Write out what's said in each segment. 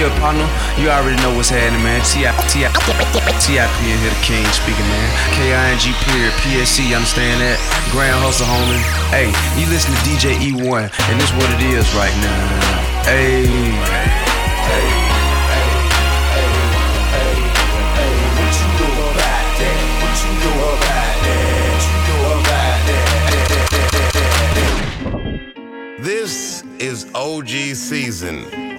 deal, partner. You already know what's happening, man. TIP, TIP, TIP in here, the king speaking, man. K-I-N-G period, PSC, understand that? Grand hustle, homie. Hey, you listen to DJ E1, and this what it is right now. Hey, hey. This is OG season.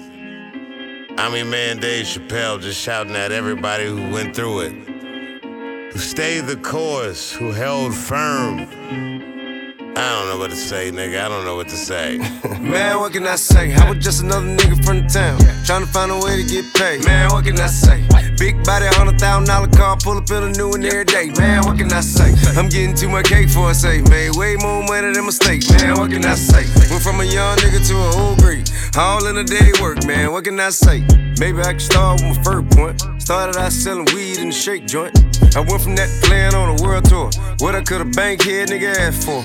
I mean, man, Dave Chappelle just shouting at everybody who went through it, who stayed the course, who held firm. I don't know what to say, nigga. I don't know what to say. Man, what can I say? I was just another nigga from the town. Trying to find a way to get paid. Man, what can I say? Big body, hundred thousand dollar car, pull up in a new one every day. Man, what can I say? I'm getting too much cake for a say. Made way more money than mistake. Man, what can I say? Went from a young nigga to a old grade. All in a day work, man. What can I say? Maybe I can start with my first point. Started out selling weed in the shake joint. I went from that playing on a world tour. What I could've Bankhead nigga asked for.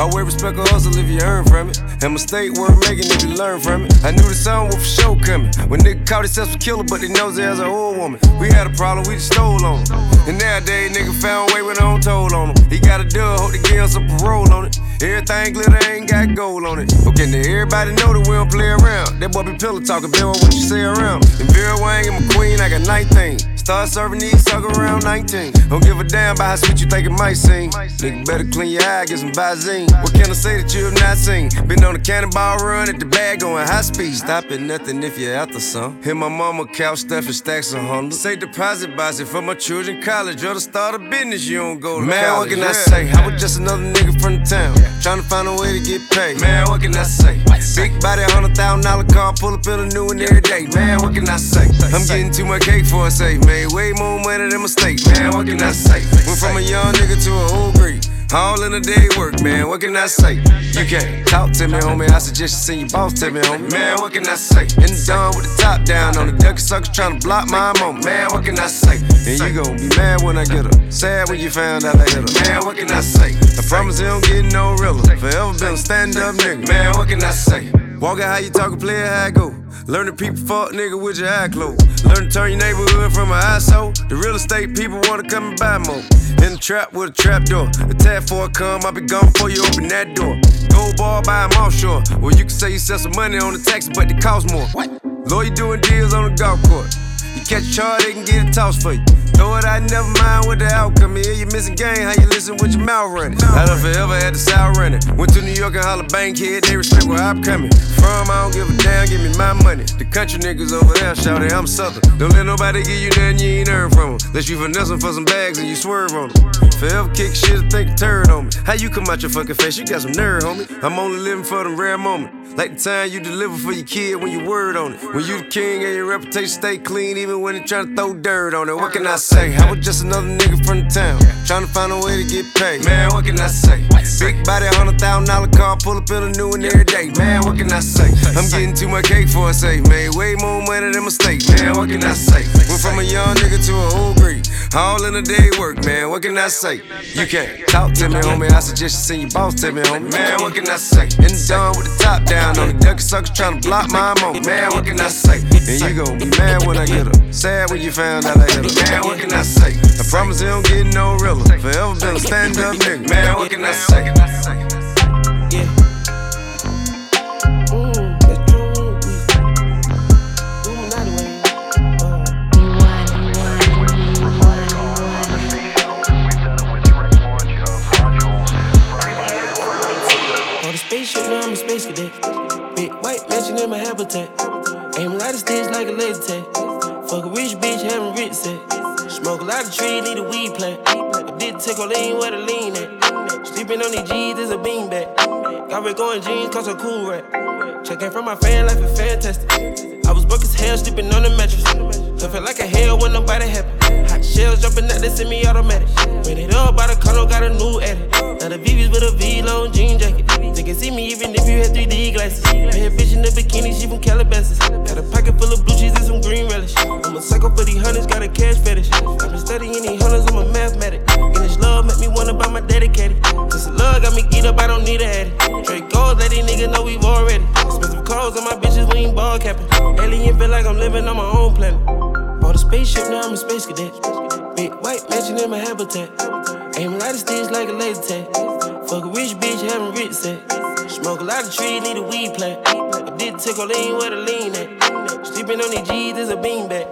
Always respect a hustle if you earn from it. And mistake worth making if you learn from it. I knew the song was for sure coming. When nigga caught himself a killer, but they knows it as an old woman. We had a problem, we just stole on him. And nowadays, nigga found way when I don't told on him. He got a dub, hope to give him some parole on it. Everything glitter ain't got gold on it. Okay, now everybody know that we don't play around. That boy be pillow talking, Bill, what you say around. And Vera Wang and McQueen, I got 19. Start serving these sucker around 19. Don't give a damn about how sweet you think it might seem. Nigga better clean your eye, get some Visine. What can I say that you have not seen? Been on a cannonball run at the bag going high speed. Stop at nothing if you're after some. Hit my mama couch stuffing stacks of hundreds. Say deposit box it for my children college or to start a business you don't go to Man, college. what can I say? I was just another nigga from the town. Trying to find a way to get paid. Man, what can I say? Big body, hundred thousand dollar car, pull up in a new one every day. Man, what can I say? I'm getting too much cake for a say. Made way more money than mistake. Man, what can I say? Went from a young nigga to a old grade. All in a day work, man. What can I say? You can't talk to me, homie. I suggest you send your boss to me, homie. Man, what can I say? And done with the top down on the ducky suckers trying to block my moment. Man, what can I say? And you gon' be mad when I get her. Sad when you found out I hit her. Man, what can I say? I promise it don't get no realer. Forever been a stand up nigga. Man, what can I say? Walk out how you talk and play it how I go. Learn to people fuck nigga with your eye closed. Learn to turn your neighborhood from an asshole. The real estate people wanna come and buy more. In the trap with a trap door. The tag for it come, I be gone before you open that door. Gold ball, buy them offshore. Well, you can say you sell some money on the taxi, but they cost more. What? Lawyer doing deals on the golf course. You catch a charge, they can get it tossed for you. Throw it out, never mind what the outcome is. You missing game, how you listen with your mouth running. I done forever had the south running. Went to New York and holla bank bankhead, they respect where I'm coming from. I don't give a damn, give me my money. The country niggas over there, shout it, I'm southern. Don't let nobody give you nothing you ain't heard from them. Unless you finesse them for some bags and you swerve on them. Forever kick shit think a turd on me. How you come out your fucking face? You got some nerve, homie. I'm only living for them rare moments. Like the time you deliver for your kid when you word on it. When you the king and your reputation stay clean, even when they tryna throw dirt on it. What can I say? I was just another nigga from the town, trying to find a way to get paid. Man, what can I say? Big body, hundred thousand dollar car, pull up in a new one every day. Man, what can I say? I'm getting too much cake for a say. Made way more money than mistake. Man, what can I say? Went from a young nigga to a old grade. All in a day work, man. What can I say? You can't talk to me, homie. I suggest you send your boss to me, homie. Man, what can I say? And done with the top down on the ducky suckers trying to block my moment. Man, what can I say? And you gon' be mad when I get up. Sad when you found out I hit her. Man, what can I say? I promise it don't get no realer. Forever been a stand up nigga. Man, what can I say? Yeah. Spaceship, now I'm a space cadet. Big white mansion in my habitat. Aim a lot like a laser tag. Fuck a rich bitch, having rich set. Smoke a lot of trees, need a weed plant. I did take a lean where the lean at. Sleeping on these G's is a beanbag. Got red going jeans, cause I'm cool right. Checking from my fan life is fantastic. I was broke as hell, sleeping on the mattress. I felt like a hell when nobody happy. Hot shells jumping out, they send me automatic. Ran it up by the condo, got a new edit. Now the VVS with a V-long jean jacket. They can see me even if you had 3D glasses. Bad bitch in the bikini, she from Calabasas. Got a pocket full of blue cheese and some green relish. I'm a psycho for these hunters, got a cash fetish. I've been studying these hunters, I'm a mathematic. And this love make me wanna buy my dedicated. The love got me geeked up, I don't need a addy. Straight goals, let these niggas know we've already. Expensive clothes on my bitches, we ain't ball capping. Alien feel like I'm living living on my own planet. Bought a spaceship, now I'm a space cadet. Big white mansion in my habitat. Aim a lot of sticks like a laser tag. Fuck a rich bitch, having rich set. Smoke a lot of trees, need a weed plant. I did take a lean where the lean at. Sleeping on these G's is a beanbag.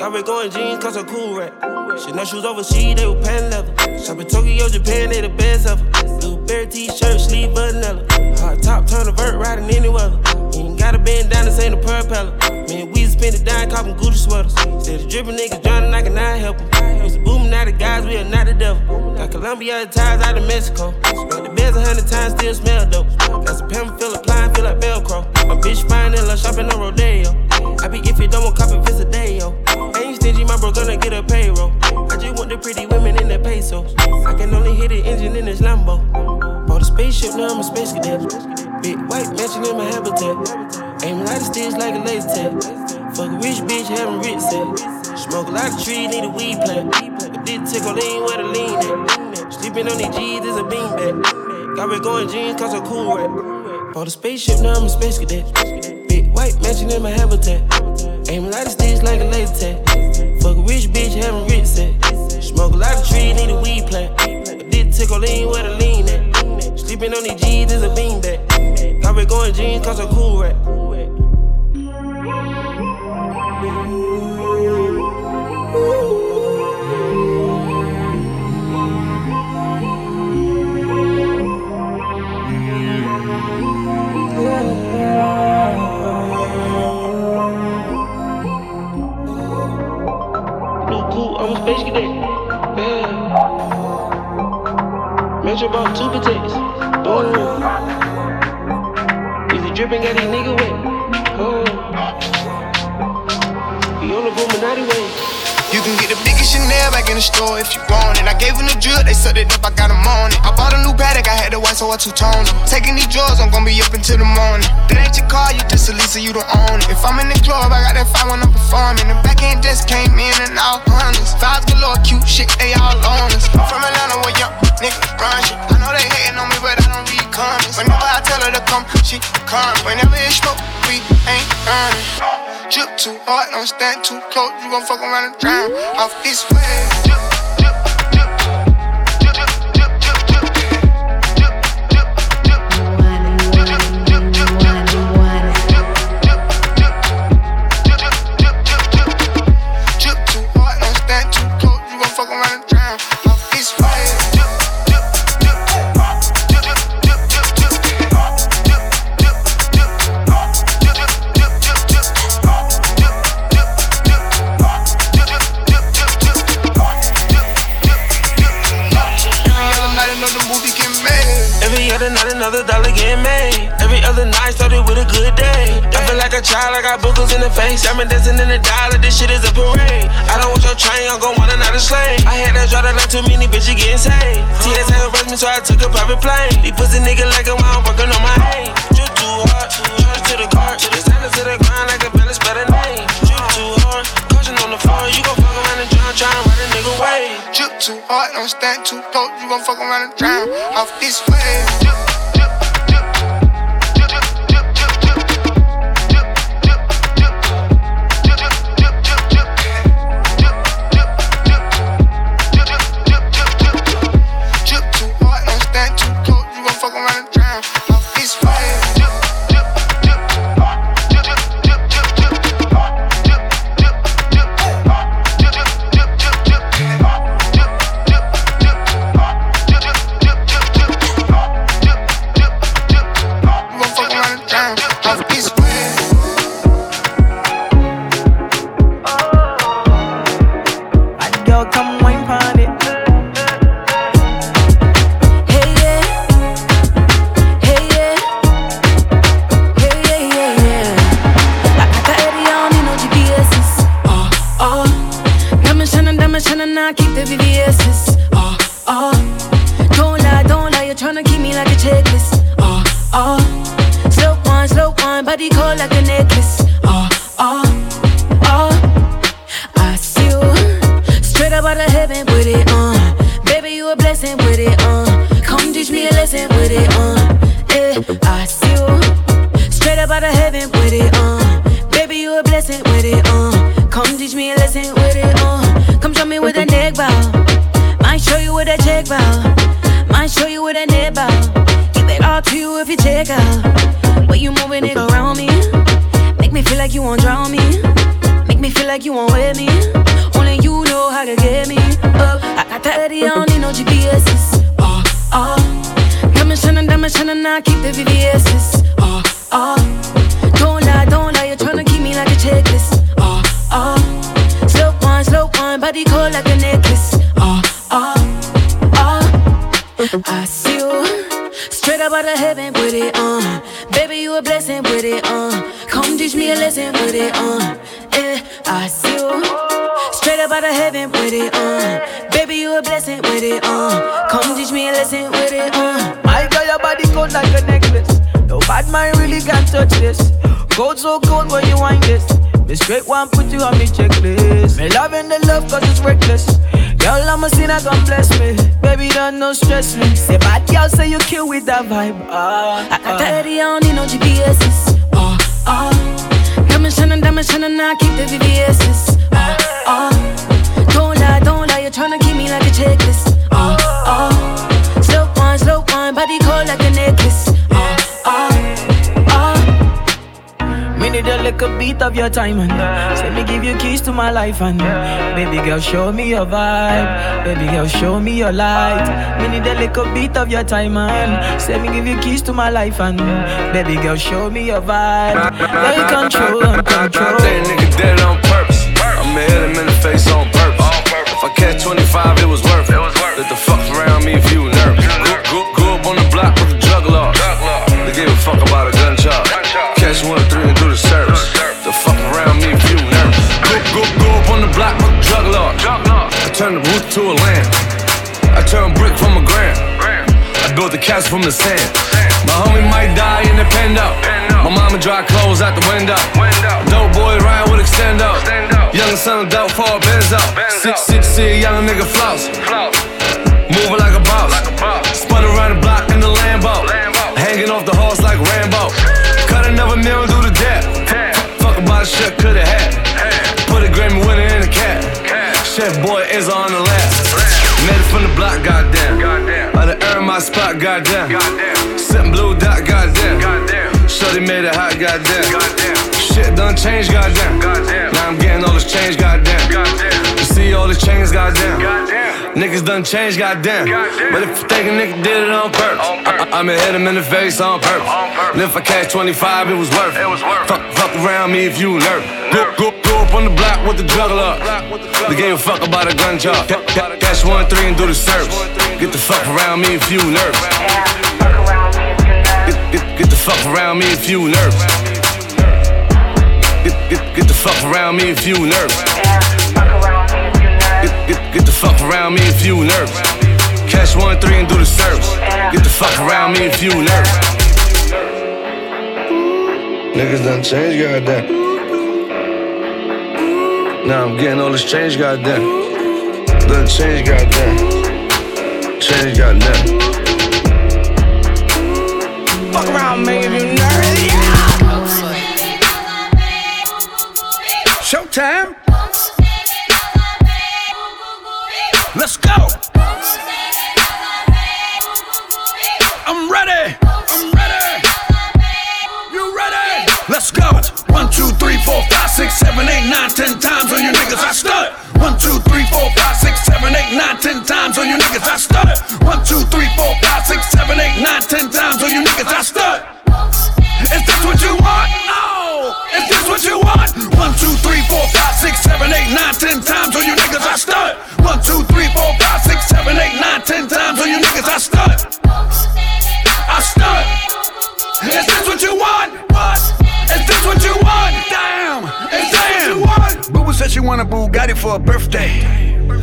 Got red going jeans, cause I'm cool rap. Shit, no shoes overseas, they were pan leather. Shop in Tokyo, Japan, they the best ever. Blueberry t-shirt, sleeve vanilla. Hot top, turn a vert, riding any weather. You ain't gotta bend down, this ain't a propeller. Man, we spend it down, copping Gucci sweaters. Said the dripping niggas drowning, I cannot help them. Used booming, now the guys, we are not the devil. Got Colombia ties out of Mexico. The beds a hundred times, still smell dope. Got some pimp, feel applying, feel like Velcro. My bitch fine in love, shopping on Rodeo. I be if you don't want copy, visit day, yo. Ain't stingy, my bro gonna get a payroll. I just want the pretty women in the pesos. I can only hit the engine in this Lambo. Bought a spaceship, now I'm a space cadet. Big white mansion in my habitat. Aim a lot of sticks like a laser tag. Fuck a rich bitch, having rich set. Smoke a lot of trees, need a weed plant. But did tickle lean where the lean at. Sleeping on these G's is a beanbag. Got red going jeans, cause I'm cool rap. Bought a spaceship, now I'm a space cadet. Big white mansion in my habitat. Aim a lot of sticks like a laser tag. Fuck a rich bitch, having rich set. Smoke a lot of trees, need a weed plant. But did tickle lean where the lean at. Sleeping on these G's is a beanbag. Got red going jeans, cause I'm cool rap. Metro bought two potatoes. Boom. Easy dripping, got these nigga wet. Oh. We on the Illuminati way. You can get the biggest Chanel back in the store if you want it. I gave them the drill, they sucked it up, I got them on it. I bought a new Patek, I had the white, so I two-toned them. Taking these drugs, I'm gonna be up until the morning. That ain't your car, you just a Lisa, you don't own it. If I'm in the club, I got that fire when I'm performing. The back end just came in and all hundreds. Fives galore, cute shit, they all on us. I'm from Atlanta where young niggas run shit. I know they hating on me, but I don't read comments. Whenever I tell her to come, she come. Whenever it's smoke, we ain't earning. Drip too hard, don't stand too close, you gon' fuck around and drown. Off this way. Drip. Slave. I had to draw the line, too many bitches getting saved. TSA arrest me, so I took a private plane. These pussy niggas like a while, working on my aim. Drip too hard, charge to the car, to the center to the ground like a balance better name. Drip too hard, coaching on the floor, you gon' fuck around and drown, tryna ride a nigga way. Drip too hard, don't stand too close, you gon' fuck around and drown. Off this way. Drip. Eddie, I don't need no GPS's. Oh, oh. Diamonds shining, diamonds shining, I keep the VVS's. Oh, oh. Don't lie, don't lie, you're trying keep me like a checklist. Oh, oh. Slow wine, slow wine, body cold like a necklace. Oh, oh, oh. I see you straight up out of heaven with it, uh. Baby, you a blessing with it, uh. Come teach me a lesson with it, uh. Yeah, I see you straight up out of heaven it, uh. Come teach me a lesson with it, uh. My girl, your body cold like a necklace. No bad mind really can touch this. Gold so cold when you wind this. Me straight one put you on me checklist. Me loving the love cause it's reckless. Girl, I'm a sinner, God bless me. Baby, don't no stress me. Say bad girl, say you kill with that vibe. Ah, I got the Eddie, I don't need no GPS's. Oh, oh. Diamond shining, diamond shining, I keep the VVS's. Need a beat of your time and say me give you keys to my life and baby girl show me your vibe, baby girl show me your light. Me need a little beat of your time and say me give you keys to my life and baby girl show me your vibe. Take control and control. That nigga did it on purpose. I'ma hit him in the face on purpose. If I catch 25, it was worth it. Let the fuck around me if you nervous. Grew, grew, grew up on the block with the drug law. They gave a fuck about a Castle from the sand. My homie might die in the pen up. My mama dry clothes out the window. Dope boy ride with extendo. Young son of dope for a benzo. Six six a young nigga floss. Moving like a boss. Spun around the block in the Lambo. Hanging off the horse like Rambo. Cut another meal do the death. Fuck about shit coulda had. Put a Grammy winner in the cat. Chef boy spot, goddamn. Sitting blue dot, goddamn. Shorty made it hot, goddamn. Shit done changed, goddamn. Now I'm getting all this change, goddamn. You see all these chains, goddamn. Niggas done changed, goddamn. But if you think a nigga did it on purpose, I- I'ma hit him in the face on purpose. And if I catch 25, it was worth it. Fuck, fuck around me if you nervous. Go, go, go up on the block with the juggler. They gave a fuck about a gun job. Ca- ca- Catch one, three, and do the service. Get the fuck around me if you nervous. Get, get, get the fuck around me if you nervous. Get, get, get the fuck around me if you nervous. Get, get, get the fuck around me if you nervous. Catch one, three, and do the service. Get the fuck around me if you nervous. Niggas done changed, goddamn. Now I'm getting all this change, goddamn. Done change, goddamn. Change, goddamn. Fuck around, make you nervous. Showtime. Let's go. I'm ready. I'm ready. You ready? Let's go. One, two, three, four, five, six, seven, eight, nine, ten times on you niggas. I stunt. One, two, three, four, five, six, seven, eight, nine, ten times on you niggas. I stunt. One, two, three, four, five, six, seven, eight, nine, ten times on you niggas. I stunt. Is this what you want? No. Is this what you want? One, two, three, four, five, six, seven, eight, nine, ten times on you niggas. I she want a Bugatti for a birthday.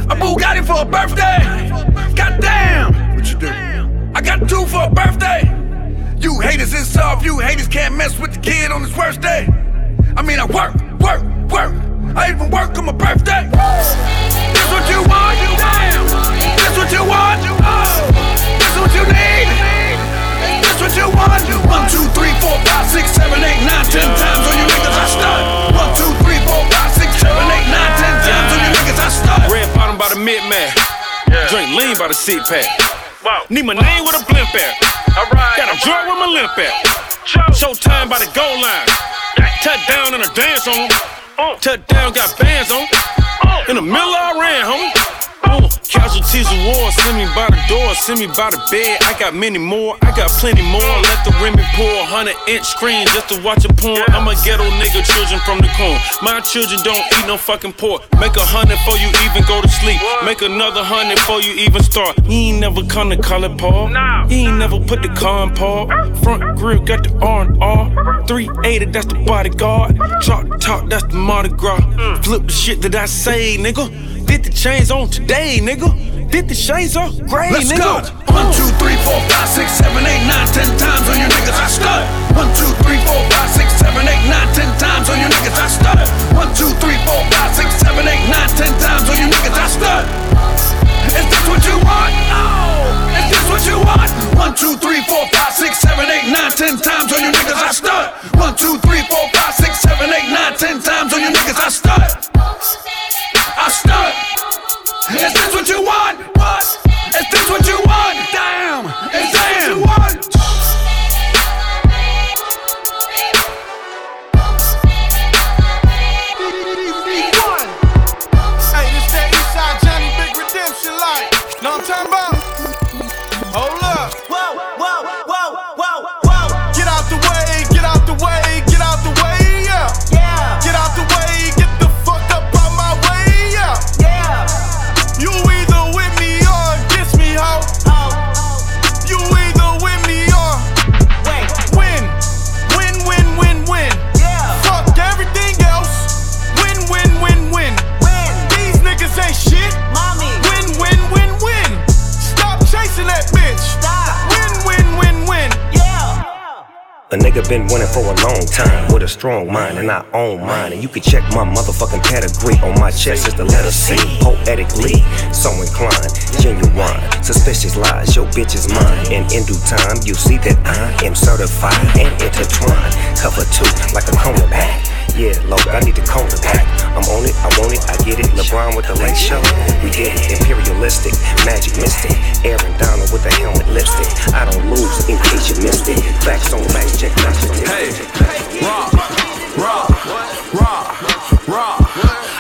A Bugatti for a birthday. Goddamn. What you do? I got two for a birthday. You haters, soft. You haters can't mess with the kid on his worst day. I mean, I work, work, work. I even work on my birthday. That's what you want? Damn. This what you want? You uh. oh. This what you need? This what you want? Uh. One, two, three, four, five, six, seven, eight, nine, ten times Drink lean by the seat pack. Need my name with a blimp at. Got a joint with my limp at. Showtime by the goal line. Touchdown and a dance on. Touchdown got bands on. In the middle I ran, homie. Uh, casualties of war, send me by the door, send me by the bed. I got many more, I got plenty more. Let the women pour, 100 inch screen just to watch a porn. I'm a ghetto nigga, children from the corn. My children don't eat no fucking pork. Make a hundred before you even go to sleep. Make another hundred before you even start. He ain't never come to call color Paul. He ain't never put the car in Paul. Front grill got the R and R. 380, that's the bodyguard. Drop talk, that's the Mardi Gras. Flip the shit that I say, nigga. Did the chains on today, nigga. Did the chains on gray, Let's nigga. go. One, two, three, four, five, six, seven, eight, nine, ten times on your niggas. I stud. One, two, three, four, five, six, seven, eight, nine, ten times on your niggas. I stud. One, two, three, four, five, six, seven, eight, nine, ten times on your niggas. I stud. Is this what you want? Oh, is this what you want? One, two, three, four, five, six, seven, eight, nine, ten times on your niggas. I stud. One, two, three, four, five, six, seven, eight, nine, ten times on your niggas. I stud. I stud. Is this what you want? Time with a strong mind and I own mine. And you can check my motherfucking pedigree on my chest is the letter C. Poetically, so inclined, genuine, suspicious lies. Your bitch is mine. And in due time, you see that I am certified and intertwined. Cover two like a cornerback. Yeah, look, I need the cornerback. I'm on it, I want it, I get it. LeBron with the late show. We did it. Imperialistic, magic mystic. Aaron Donald with the helmet lipstick. I don't lose in case you missed it. Facts on facts, check my statistics. Hey, raw, raw, raw, raw.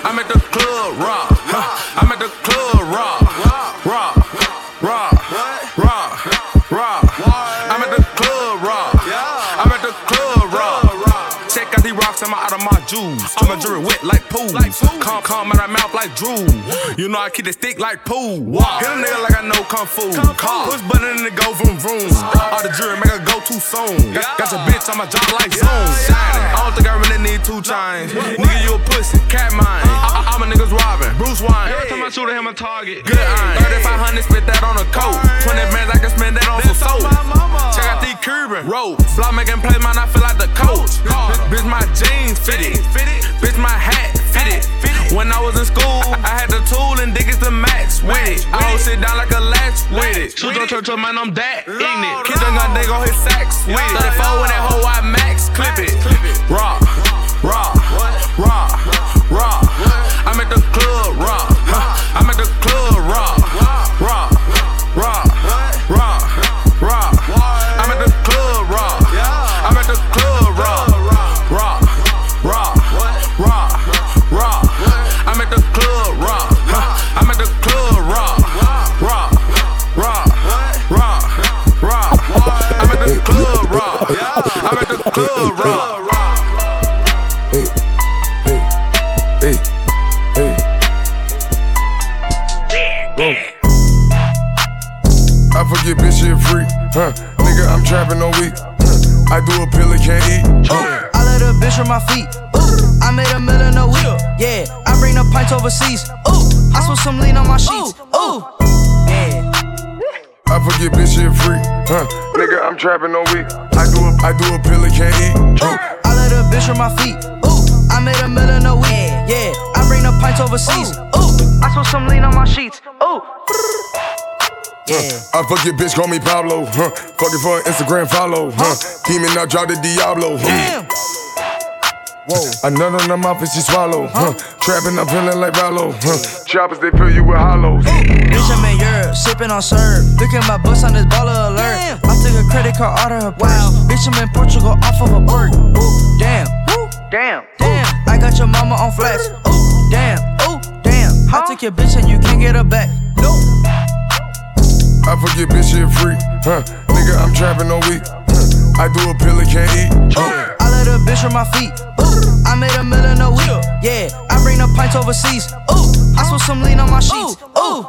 I'm at the club, raw. Jewels. I'm a wet like pools. Calm, calm out of mouth like drool. You know I keep the stick like pool. Hit a nigga like I know kung fu. Push button and it go vroom vroom. All the jury make her go too soon. Got, got your bitch on my jaw like zoom. I don't think I really need two chains. Nigga, you a pussy, cat mine. I, I, I'm a nigga's robbing. Bruce Wayne. Every time I shoot at him, a target. Good iron. 3500, spit that on a coat. 20 bands, I can spend that on some soap. Check out these Cuban ropes. Fly making plays, man, I feel like the coach. Bitch, my jeans fitted. Bitch, my hat. When I was in school, I had the tool and digits to match with it. I hold sit down like a latch with it. Shoot your church, man, I'm that ignorant. Kids done got they gon' hit sacks with it. 34 with that whole wide max, clip it. Raw, raw, raw, raw. I'm at the club, raw. Huh. I'm at the club, raw, Ooh, some lean on my sheets. Ooh. Yeah. I fuck your bitch, call me Pablo. Huh. Fucking for an Instagram follow. Huh. Demon, I drop the Diablo. Damn. Whoa. A nut on the mouth and she swallow. Huh. Trapping, I'm feeling like Rollo. Huh. Choppers, they fill you with hollows. Bitch, I'm in Europe, sipping on syrup. Look at my bus on this baller alert. I took a credit card out of her purse. Bitch, I'm in Portugal off of a perk. Damn, damn, damn. I got your mama on flex. Ooh, damn, ooh, damn. I took your bitch and you can't get her back. No. I forget bitch shit free, huh? Nigga, I'm trapping all week. Huh. I do a pill and can't eat. Huh. I let a bitch on my feet. Ooh, I made a million a week. Yeah, I bring the pints overseas. Ooh, I spilled some lean on my sheets. Ooh,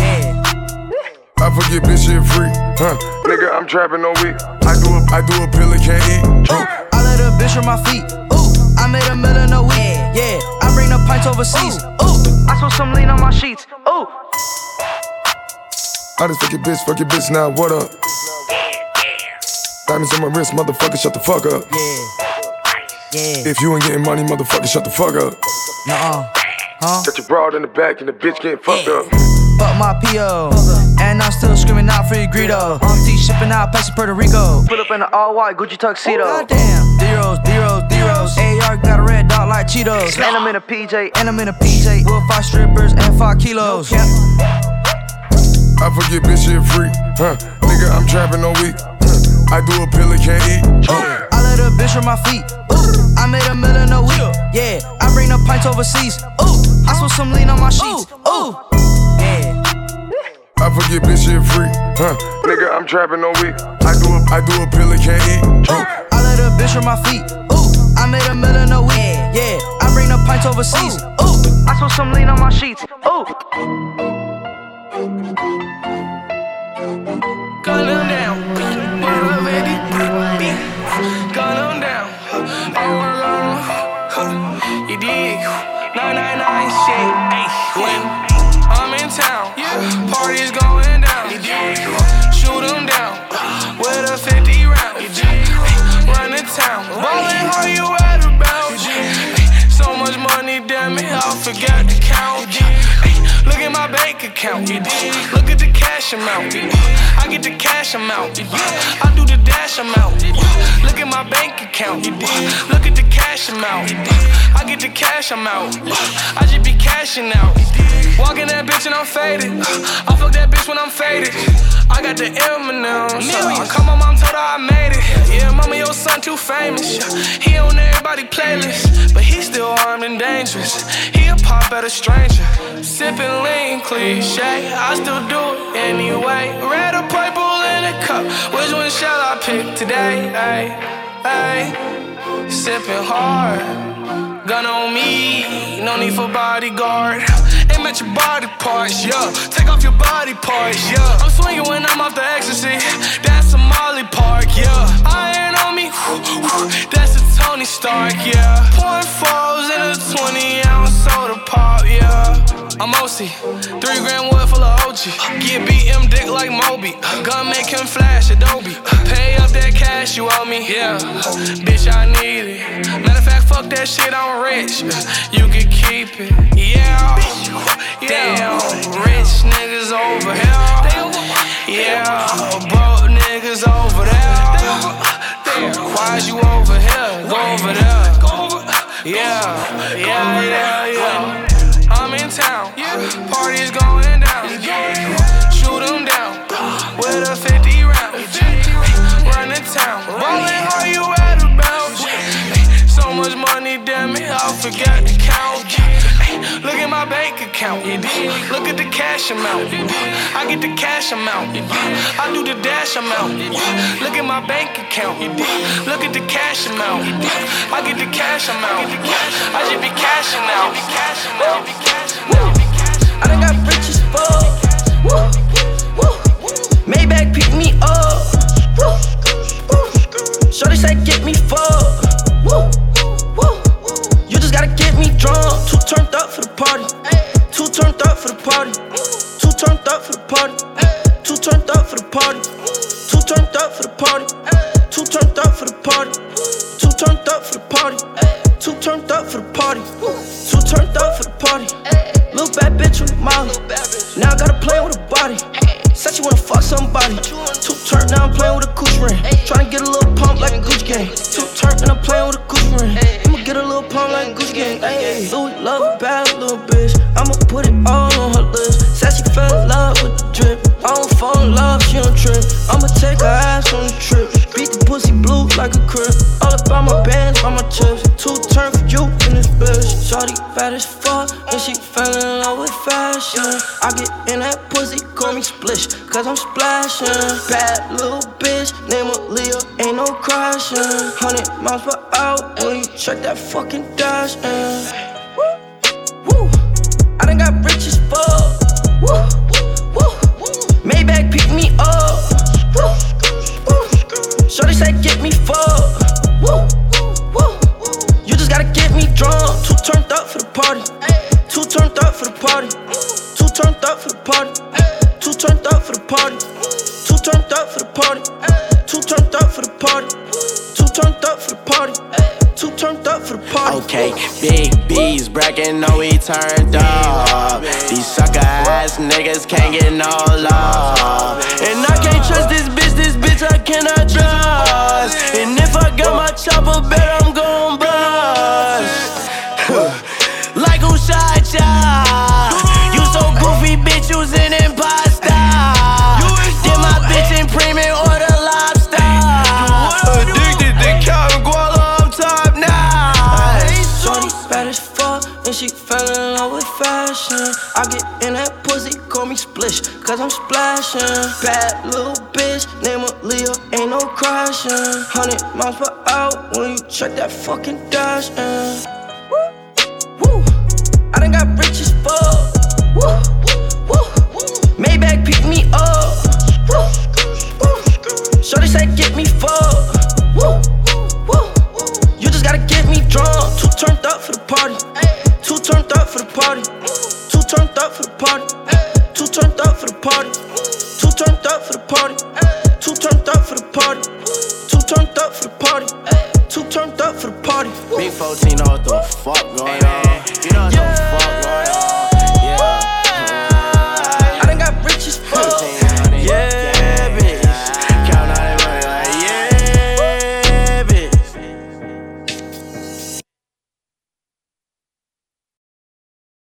yeah. I forget bitch shit free, huh? Nigga, I'm trapping all week. I do a, I do a pill and can't eat. Huh. I let a bitch on my feet. Ooh, I made a million a week. Yeah, I bring the pints overseas. Ooh, I spilled some lean on my sheets. Ooh. I just fuck your bitch, fuck your bitch now, what up? Diamonds on my wrist, motherfucker, shut the fuck up. Yeah. Yeah. If you ain't getting money, motherfucker, shut the fuck up. Nuh-uh. Huh? Got your broad in the back and the bitch getting fucked up. Fuck my PO. And I'm still screaming out free greedo. Auntie shipping out past Puerto Rico. Pull up in an all white Gucci tuxedo. Oh, goddamn. D-Rose, D-Rose, D-Rose. AR got a red dot like Cheetos. And I'm in a PJ, and I'm in a PJ. With five strippers and five kilos. I forget bitch shit free, huh? Nigga, I'm trapping all week. Huh. I do a pill and can't eat. Huh. I oh. let a bitch from my feet. Ooh, I made a million a week. Yeah, I bring the pints overseas. Ooh, I spilled some lean on my sheets. Ooh, yeah. I forget bitch shit free, huh? Nigga, I'm trapping all week. I do a, I do a pill and can't eat. Huh. I let a bitch from my feet. Ooh, I made a million a week. Yeah, I bring the pints overseas. Ooh, I spilled some lean on my sheets. Ooh. Gun them down. Pull. Gun them down. They wanna. You dig? 999 shit. Ay, When I'm in town, parties going Look at the cash amount. I get the cash amount. I do the dash amount. Look at my bank account. Look at the cash amount. I get the cash amount. I just be cashing out. Walking that bitch and I'm faded. I fuck that bitch when I'm faded. I got the M&M's. I call my mom, told her I made it. Yeah, mama, your son too famous. He on everybody playlist, but he still armed and dangerous. He a pop at a stranger. Sipping lean, cliche. I still do it anyway. Red or purple in a cup. Which one shall I pick today? Ay, ay. Sipping hard. Gun on me, no need for bodyguard. At your body parts, yeah. Take off your body parts, yeah. I'm swinging when I'm off the ecstasy. That's a Molly Park, yeah. Iron on me, that's a Tony Stark, yeah. Point fours in a 20 ounce soda pop, yeah. I'm OC, three grand wood full of OG. Get BM dick like Moby. Gun make him flash Adobe. Pay up that cash you owe me, yeah. Bitch, I need it. Matter of fact, fuck that shit, I'm rich. You can keep it, yeah. Damn, rich niggas over here. Yeah, broke niggas over there. Why's you over here? Go over there. Yeah, yeah, yeah, yeah. I'm in town, parties going forgot to count. Look at my bank account. Look at the cash amount. I get the cash amount. I do the dash amount. Look at my bank account. Look at the cash amount. I get the cash amount. I just be cashing out. I done got rich as fuck. Maybach pick me up. Shorty said get me fucked. Gotta get me drunk. Too turned up for the party. Too turned up for the party. Too turned up for the party. Too turned up for the party. Too turned up for the party. Too turned up for the party. Too turned up for the party. Too turned up for the party. Too turned up for the party. Little bad bitch with Molly. Now I gotta play with a body. Said she wanna fuck somebody. Too turned now I'm playing with a Gucci ring. Tryna get a little pump like a Gucci gang. Too turned and I'm playing with a Gucci ring again. Ayy, Louis love a bad little bitch. I'ma put it all on her lips. Said she fell in love with the drip. I don't fall in love, she don't trip. I'ma take her ass on the trip. Beat the pussy blue like a crib. All about my bands, all my chips. Two turn for you in this bitch. Shorty fat as fuck and she fell in love with fashion. I get in that pussy, call me splish, cause I'm splashing. Bad little bitch, name Aaliyah, ain't no crashing. Hundred miles per hour when you check that fucking dash. And woo, I done got rich as fuck. Woo, woo, Maybach pick me up. Woo, woo. Shorty said get me fucked. Woo, woo. You just gotta get me drunk. Too turned up for the party. Too turned up for the party. Too turned up for the party. Too turned up for the party. Too turned up for the party. Too turned up for the party. Too turned up for the party. Too turned up for the party. Okay, big B's bragging, know we turned up. These sucker ass niggas can't get no love. Cause I'm splashing. Bad little bitch, name Aaliyah, ain't no crashing. Hundred miles per hour when you check that fucking dash. And woo, I